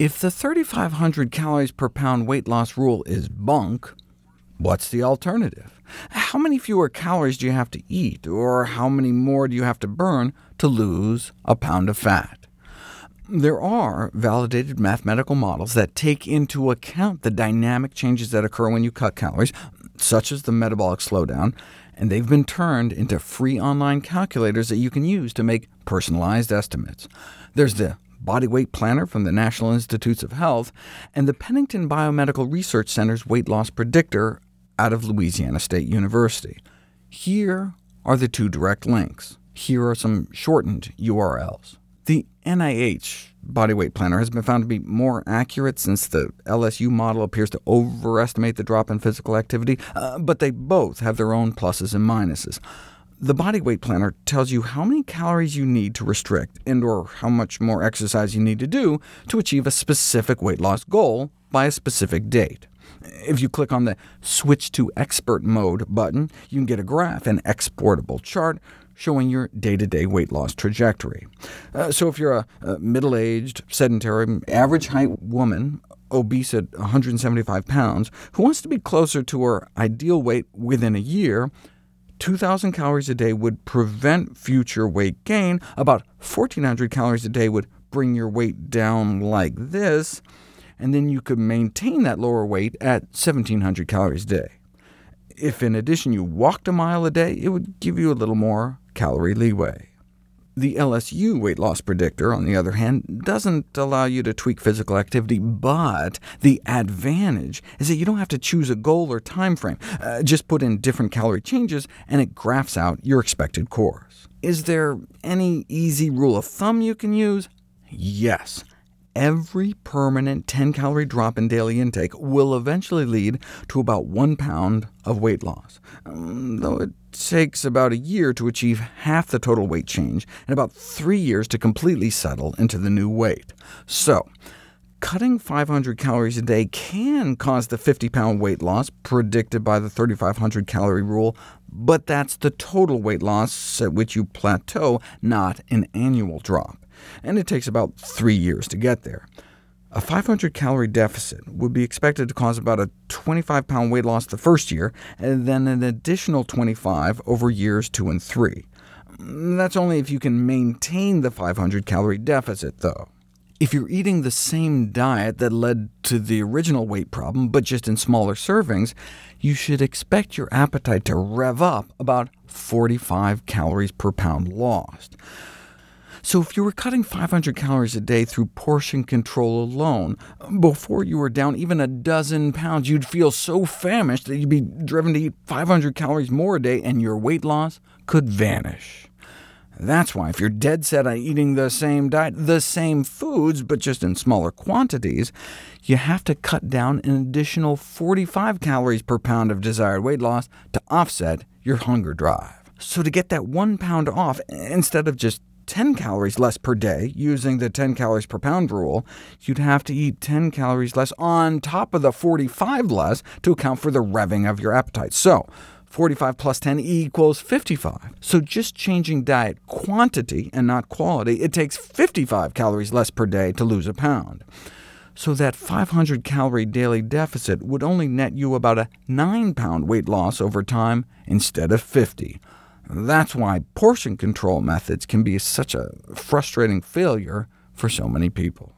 If the 3,500 calories per pound weight loss rule is bunk, what's the alternative? How many fewer calories do you have to eat, or how many more do you have to burn to lose a pound of fat? There are validated mathematical models that take into account the dynamic changes that occur when you cut calories, such as the metabolic slowdown, and they've been turned into free online calculators that you can use to make personalized estimates. There's the Body Weight Planner from the National Institutes of Health, and the Pennington Biomedical Research Center's Weight Loss Predictor out of Louisiana State University. Here are the two direct links. Here are some shortened URLs. The NIH Body Weight Planner has been found to be more accurate since the LSU model appears to overestimate the drop in physical activity, uh, but they both have their own pluses and minuses. The Body Weight Planner tells you how many calories you need to restrict, and or how much more exercise you need to do to achieve a specific weight loss goal by a specific date. If you click on the Switch to Expert Mode button, you can get a graph, an exportable chart, showing your day-to-day -day weight loss trajectory. Uh, so if you're a, a middle-aged, sedentary, average-height woman, obese at 175 pounds, who wants to be closer to her ideal weight within a year, 2,000 calories a day would prevent future weight gain. About 1,400 calories a day would bring your weight down like this, and then you could maintain that lower weight at 1,700 calories a day. If in addition you walked a mile a day, it would give you a little more calorie leeway. The LSU weight loss predictor, on the other hand, doesn't allow you to tweak physical activity, but the advantage is that you don't have to choose a goal or time frame. Uh, just put in different calorie changes, and it graphs out your expected course. Is there any easy rule of thumb you can use? Yes. Every permanent 10-calorie drop in daily intake will eventually lead to about 1 pound of weight loss, um, though it takes about a year to achieve half the total weight change, and about three years to completely settle into the new weight. So, cutting 500 calories a day can cause the 50-pound weight loss predicted by the 3,500-calorie rule, but that's the total weight loss at which you plateau, not an annual drop and it takes about three years to get there. A 500-calorie deficit would be expected to cause about a 25-pound weight loss the first year, and then an additional 25 over years 2 and 3. Mm, that's only if you can maintain the 500-calorie deficit, though. If you're eating the same diet that led to the original weight problem, but just in smaller servings, you should expect your appetite to rev up about 45 calories per pound lost. So if you were cutting 500 calories a day through portion control alone, before you were down even a dozen pounds, you'd feel so famished that you'd be driven to eat 500 calories more a day, and your weight loss could vanish. That's why if you're dead set on eating the same diet, the same foods, but just in smaller quantities, you have to cut down an additional 45 calories per pound of desired weight loss to offset your hunger drive. So to get that one pound off, instead of just 10 calories less per day using the 10 calories per pound rule, you'd have to eat 10 calories less on top of the 45 less to account for the revving of your appetite. So 45 plus 10 equals 55. So just changing diet quantity and not quality, it takes 55 calories less per day to lose a pound. So that 500-calorie daily deficit would only net you about a 9-pound weight loss over time instead of 50. That's why portion control methods can be such a frustrating failure for so many people.